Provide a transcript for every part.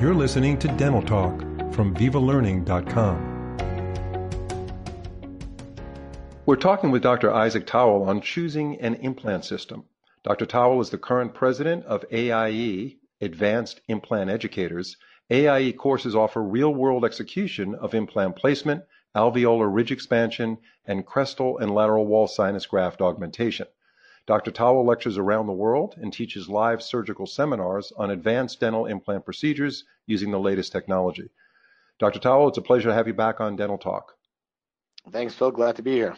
You're listening to Dental Talk from VivaLearning.com. We're talking with Dr. Isaac Tawil on choosing an implant system. Dr. Tawil is the current president of AIE, Advanced Implant Educators. AIE courses offer real world execution of implant placement, alveolar ridge expansion, and crestal and lateral wall sinus graft augmentation. Dr. Tawil lectures around the world and teaches live surgical seminars on advanced dental implant procedures using the latest technology. Dr. Tawil, it's a pleasure to have you back on Dental Talk. Thanks, Phil. Glad to be here.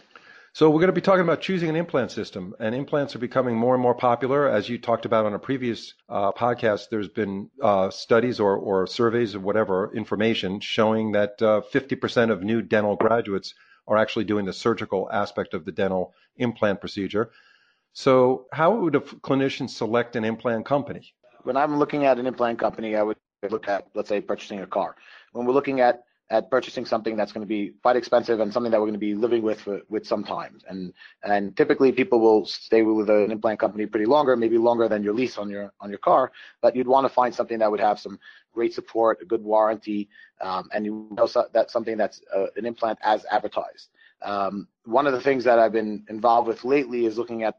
So we're going to be talking about choosing an implant system, and implants are becoming more and more popular. As you talked about on a previous uh, podcast, there's been uh, studies or, or, surveys or whatever information showing that uh, 50% of new dental graduates are actually doing the surgical aspect of the dental implant procedure. So, how would a clinician select an implant company? When I'm looking at an implant company, I would look at, let's say, purchasing a car. When we're looking at at purchasing something that's going to be quite expensive and something that we're going to be living with for, with some time. And and typically people will stay with an implant company pretty longer, maybe longer than your lease on your on your car. But you'd want to find something that would have some great support, a good warranty, um, and you know so that's something that's uh, an implant as advertised. Um, one of the things that I've been involved with lately is looking at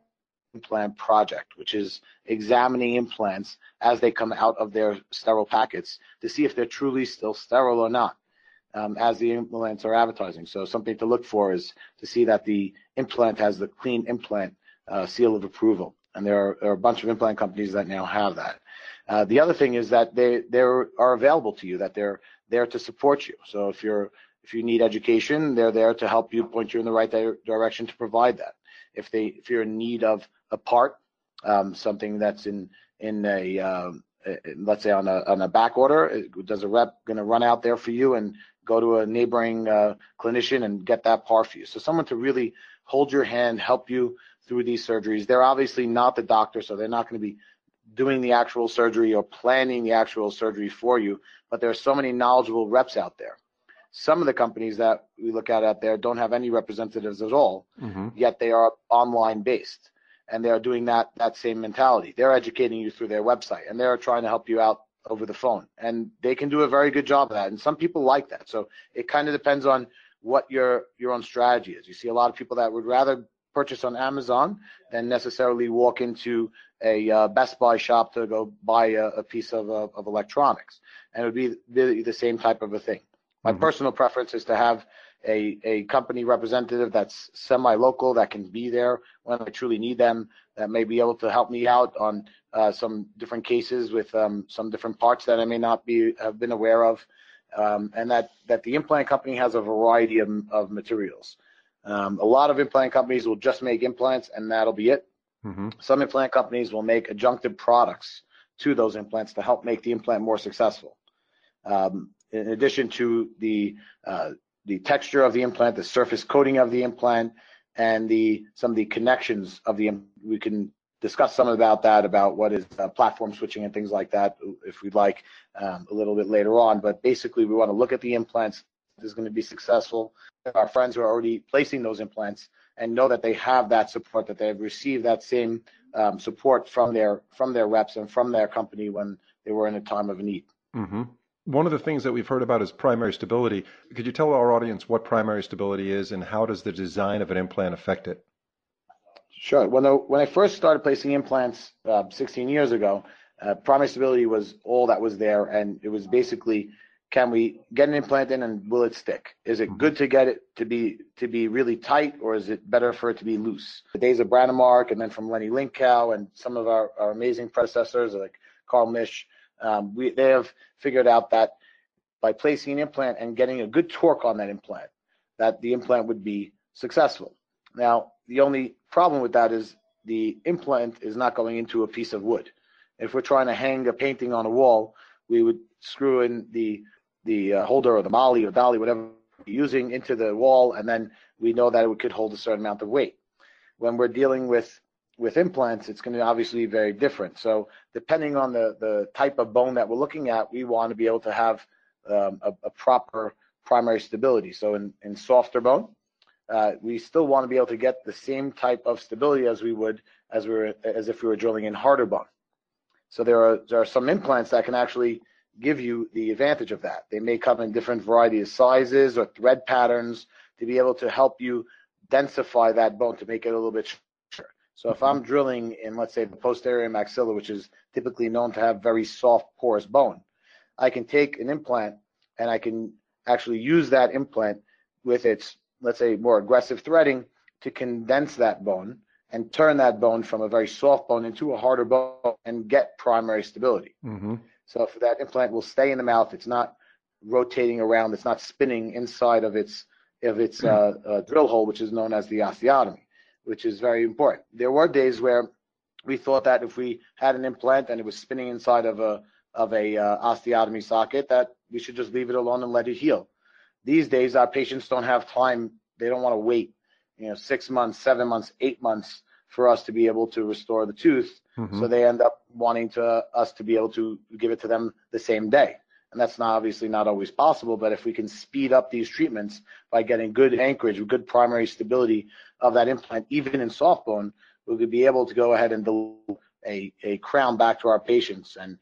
implant project, which is examining implants as they come out of their sterile packets to see if they're truly still sterile or not. Um, as the implants are advertising. So something to look for is to see that the implant has the clean implant uh, seal of approval. And there are, there are, a bunch of implant companies that now have that. Uh, the other thing is that they they are available to you, that they're there to support you. So if you're if you need education, they're there to help you point you in the right di- direction to provide that. If they if you're in need of a part, um, something that's in in a um, let's say on a on a back order, does a rep going to run out there for you and go to a neighboring uh, clinician and get that part for you? So someone to really hold your hand, help you through these surgeries. They're obviously not the doctor, so they're not going to be doing the actual surgery or planning the actual surgery for you. But there are so many knowledgeable reps out there. Some of the companies that we look at out there don't have any representatives at all, mm-hmm. yet they are online based and they're doing that that same mentality. They're educating you through their website and they're trying to help you out over the phone. And they can do a very good job of that. And some people like that. So it kind of depends on what your your own strategy is. You see a lot of people that would rather purchase on Amazon than necessarily walk into a uh, Best Buy shop to go buy a, a piece of, uh, of electronics. And it would be the, the same type of a thing. My mm-hmm. personal preference is to have a, a company representative that's semi-local that can be there when I truly need them, that may be able to help me out on uh, some different cases with um, some different parts that I may not be have been aware of, um, and that that the implant company has a variety of, of materials. Um, a lot of implant companies will just make implants and that'll be it. Mm-hmm. Some implant companies will make adjunctive products to those implants to help make the implant more successful. Um, in addition to the uh, the texture of the implant, the surface coating of the implant, and the some of the connections of the. We can discuss some about that, about what is uh, platform switching and things like that, if we'd like, um, a little bit later on. But basically, we want to look at the implants. Is going to be successful. Our friends who are already placing those implants and know that they have that support, that they've received that same um, support from their from their reps and from their company when they were in a time of need. Mm-hmm. One of the things that we've heard about is primary stability. Could you tell our audience what primary stability is and how does the design of an implant affect it? Sure. When I, when I first started placing implants uh, 16 years ago, uh, primary stability was all that was there, and it was basically can we get an implant in and will it stick? Is it good to get it to be to be really tight, or is it better for it to be loose? The days of Brånemark and then from Lenny Linkow and some of our, our amazing predecessors like Carl Misch, um, we, they have figured out that by placing an implant and getting a good torque on that implant, that the implant would be successful. Now, the only problem with that is the implant is not going into a piece of wood. If we're trying to hang a painting on a wall, we would screw in the the uh, holder or the molly or dolly, whatever you're using, into the wall, and then we know that it could hold a certain amount of weight. When we're dealing with with implants, it's going to obviously be very different. So depending on the, the type of bone that we're looking at, we want to be able to have um, a, a, proper primary stability. So in, in softer bone, uh, we still want to be able to get the same type of stability as we would as we were as if we were drilling in harder bone. So there are there are some implants that can actually give you the advantage of that. They may come in different variety of sizes or thread patterns to be able to help you densify that bone to make it a little bit. So if I'm drilling in, let's say, the posterior maxilla, which is typically known to have very soft, porous bone, I can take an implant and I can actually use that implant with its, let's say, more aggressive threading to condense that bone and turn that bone from a very soft bone into a harder bone and get primary stability. Mm-hmm. So if that implant will stay in the mouth, it's not rotating around, it's not spinning inside of its of its uh, uh, drill hole, which is known as the osteotomy, which is very important. There were days where we thought that if we had an implant and it was spinning inside of a of a uh, osteotomy socket, that we should just leave it alone and let it heal. These days, our patients don't have time; they don't want to wait, you know, six months, seven months, eight months for us to be able to restore the tooth. Mm-hmm. So they end up wanting to us to be able to give it to them the same day. And that's not obviously not always possible, but if we can speed up these treatments by getting good anchorage, good primary stability of that implant, even in soft bone, we could be able to go ahead and deliver a, a crown back to our patients. And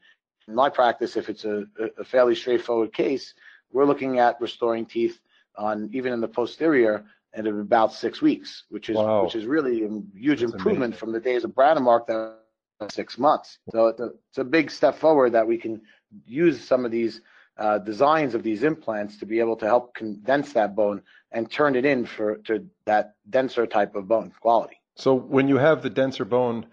in my practice, if it's a, a fairly straightforward case, we're looking at restoring teeth on even in the posterior in about six weeks, which is wow. which is really a huge That's improvement amazing. from the days of Brånemark that six months. So it's a, it's a big step forward that we can use some of these uh, designs of these implants to be able to help condense that bone and turn it in for to that denser type of bone quality. So when you have the denser bone,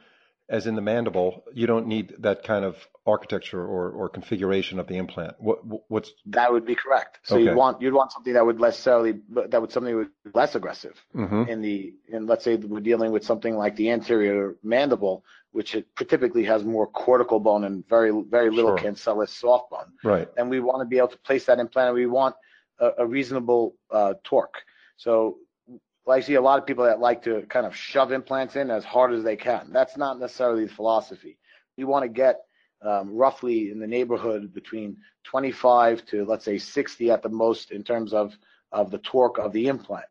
as in the mandible, you don't need that kind of architecture or, or configuration of the implant. What what's that would be correct. So okay. you'd want you'd want something that would necessarily that would something that would be less aggressive mm-hmm. in the in let's say we're dealing with something like the anterior mandible, which it typically has more cortical bone and very very little sure. cancellous soft bone. Right. And we want to be able to place that implant. And we want a, a reasonable uh, torque. So I see a lot of people that like to kind of shove implants in as hard as they can. That's not necessarily the philosophy. We want to get um, roughly in the neighborhood between 25 to let's say 60 at the most in terms of of the torque of the implant.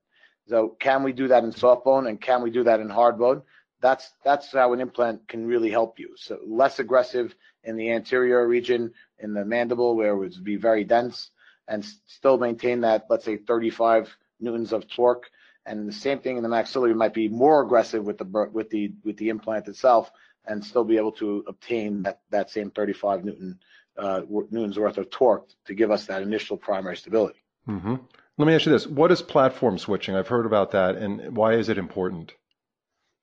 So can we do that in soft bone and can we do that in hard bone? That's that's how an implant can really help you. So less aggressive in the anterior region in the mandible where it would be very dense and still maintain that let's say 35 newtons of torque and the same thing in the maxillary might be more aggressive with the with the with the implant itself, and still be able to obtain that that same 35 newton uh, newtons worth of torque to give us that initial primary stability. Mm-hmm. Let me ask you this: What is platform switching? I've heard about that, and why is it important?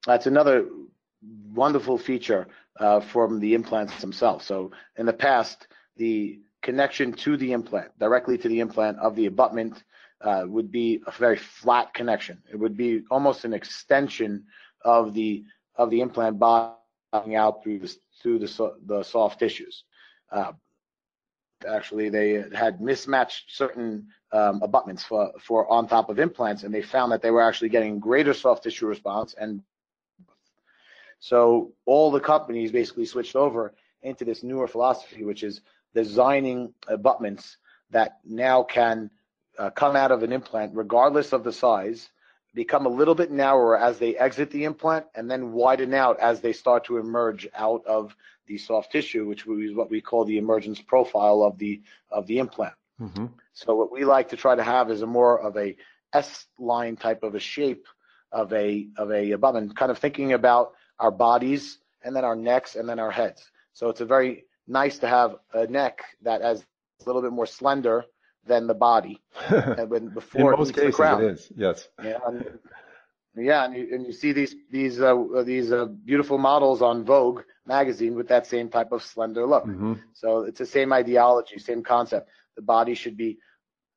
That's another wonderful feature uh, from the implants themselves. So in the past, the connection to the implant, directly to the implant of the abutment uh, would be a very flat connection. It would be almost an extension of the of the implant bottoming out through the through the, the soft tissues. Uh, actually, they had mismatched certain um, abutments for for on top of implants, and they found that they were actually getting greater soft tissue response. And so all the companies basically switched over into this newer philosophy, which is designing abutments that now can uh, come out of an implant, regardless of the size, become a little bit narrower as they exit the implant and then widen out as they start to emerge out of the soft tissue, which is what we call the emergence profile of the of the implant. Mm-hmm. So what we like to try to have is a more of a S line type of a shape of a of a abutment, kind of thinking about our bodies and then our necks and then our heads. So it's a very nice to have a neck that is a little bit more slender than the body. and when before in most cases, the crown. it is. Yes. Yeah. And, yeah, and you, and you see these these uh, these uh, beautiful models on Vogue magazine with that same type of slender look. Mm-hmm. So it's the same ideology, same concept. The body should be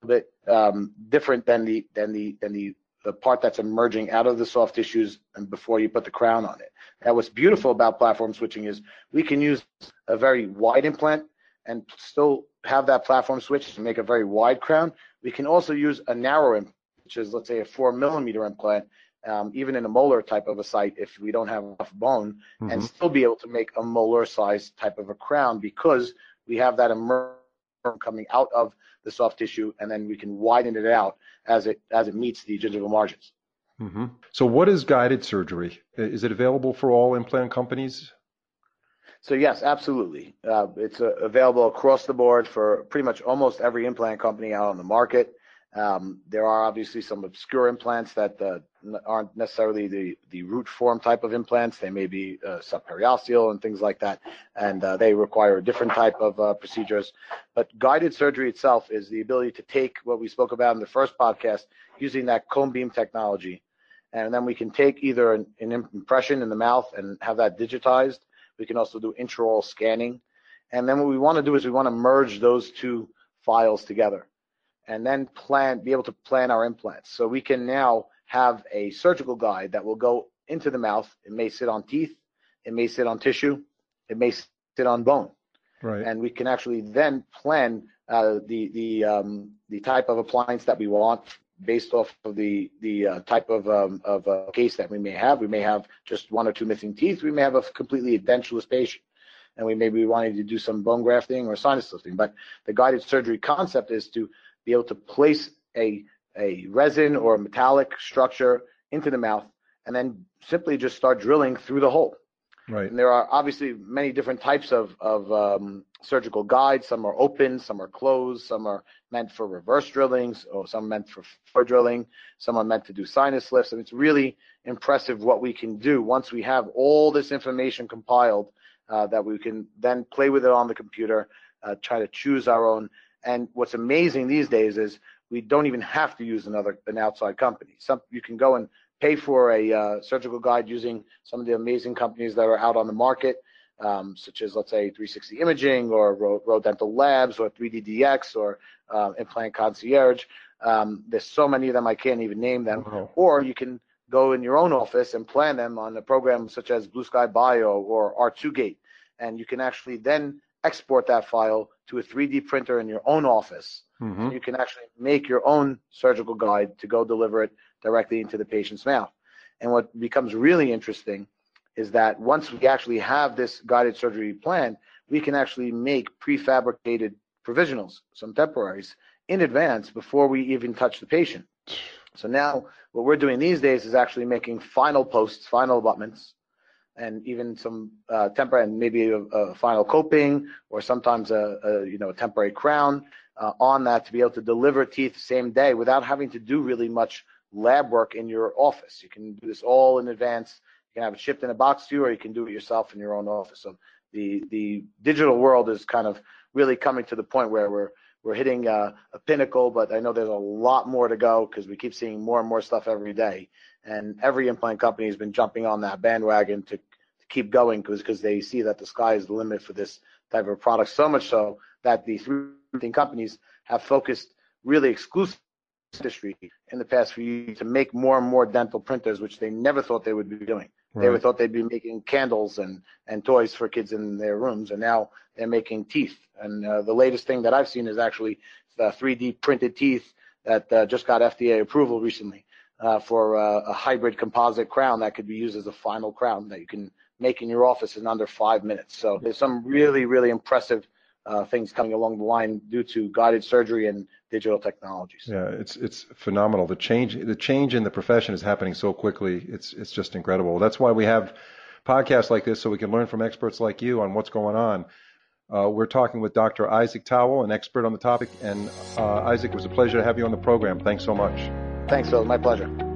a bit um, different than the than the than the the part that's emerging out of the soft tissues and before you put the crown on it. And what's beautiful about platform switching is we can use a very wide implant and still have that platform switch to make a very wide crown. We can also use a narrow implant, which is let's say a four millimeter implant, um, even in a molar type of a site if we don't have enough bone, mm-hmm. and still be able to make a molar size type of a crown because we have that emergence coming out of the soft tissue, and then we can widen it out as it as it meets the gingival margins. Mm-hmm. So, what is guided surgery? Is it available for all implant companies? So yes, absolutely. Uh, it's uh, available across the board for pretty much almost every implant company out on the market. Um, there are obviously some obscure implants that uh, aren't necessarily the, the root form type of implants. They may be uh, subperiosteal and things like that, and uh, they require a different type of uh, procedures. But guided surgery itself is the ability to take what we spoke about in the first podcast using that cone beam technology, and then we can take either an, an impression in the mouth and have that digitized. We can also do intraoral scanning, and then what we want to do is we want to merge those two files together and then plan, be able to plan our implants. So we can now have a surgical guide that will go into the mouth. It may sit on teeth, it may sit on tissue, it may sit on bone. Right. And we can actually then plan uh, the the um, the type of appliance that we want based off of the the uh, type of um, of uh, case that we may have. We may have just one or two missing teeth. We may have a completely edentulous patient, and we may be wanting to do some bone grafting or sinus lifting. But the guided surgery concept is to be able to place a, a resin or a metallic structure into the mouth and then simply just start drilling through the hole. Right. And there are obviously many different types of, of um, surgical guides. Some are open, some are closed, some are meant for reverse drillings, or some meant for for drilling, some are meant to do sinus lifts. And it's really impressive what we can do once we have all this information compiled uh, that we can then play with it on the computer, uh, try to choose our own and what's amazing these days is we don't even have to use another an outside company. Some you can go and pay for a uh, surgical guide using some of the amazing companies that are out on the market, um, such as let's say 360 Imaging or Roe, Dental Labs or 3DDX or uh, Implant Concierge. Um, there's so many of them I can't even name them. Wow. Or you can go in your own office and plan them on a program such as Blue Sky Bio or R2Gate, and you can actually then export that file to a 3D printer in your own office. Mm-hmm. You can actually make your own surgical guide to go deliver it directly into the patient's mouth. And what becomes really interesting is that once we actually have this guided surgery plan, we can actually make prefabricated provisionals, some temporaries, in advance before we even touch the patient. So now what we're doing these days is actually making final posts, final abutments, and even some uh, temporary and maybe a, a, final coping or sometimes a, a, you know a temporary crown uh, on that to be able to deliver teeth same day without having to do really much lab work in your office. You can do this all in advance. You can have it shipped in a box to you, or you can do it yourself in your own office. So the the digital world is kind of really coming to the point where we're we're hitting a, a pinnacle, but I know there's a lot more to go because we keep seeing more and more stuff every day. And every implant company has been jumping on that bandwagon to to keep going because they see that the sky is the limit for this type of product. So much so that the three companies have focused really exclusively industry in the past few years to make more and more dental printers, which they never thought they would be doing. Right. They would thought they'd be making candles and, and toys for kids in their rooms, and now they're making teeth. And uh, the latest thing that I've seen is actually the 3D printed teeth that uh, just got FDA approval recently uh, for uh, a hybrid composite crown that could be used as a final crown that you can make in your office in under five minutes. So there's some really, really impressive uh, things coming along the line due to guided surgery and digital technologies. Yeah, it's it's phenomenal. The change the change in the profession is happening so quickly. It's it's just incredible. That's why we have podcasts like this so we can learn from experts like you on what's going on. Uh, we're talking with Dr. Isaac Tawil, an expert on the topic. And uh, Isaac, it was a pleasure to have you on the program. Thanks so much. Thanks, Phil. My pleasure.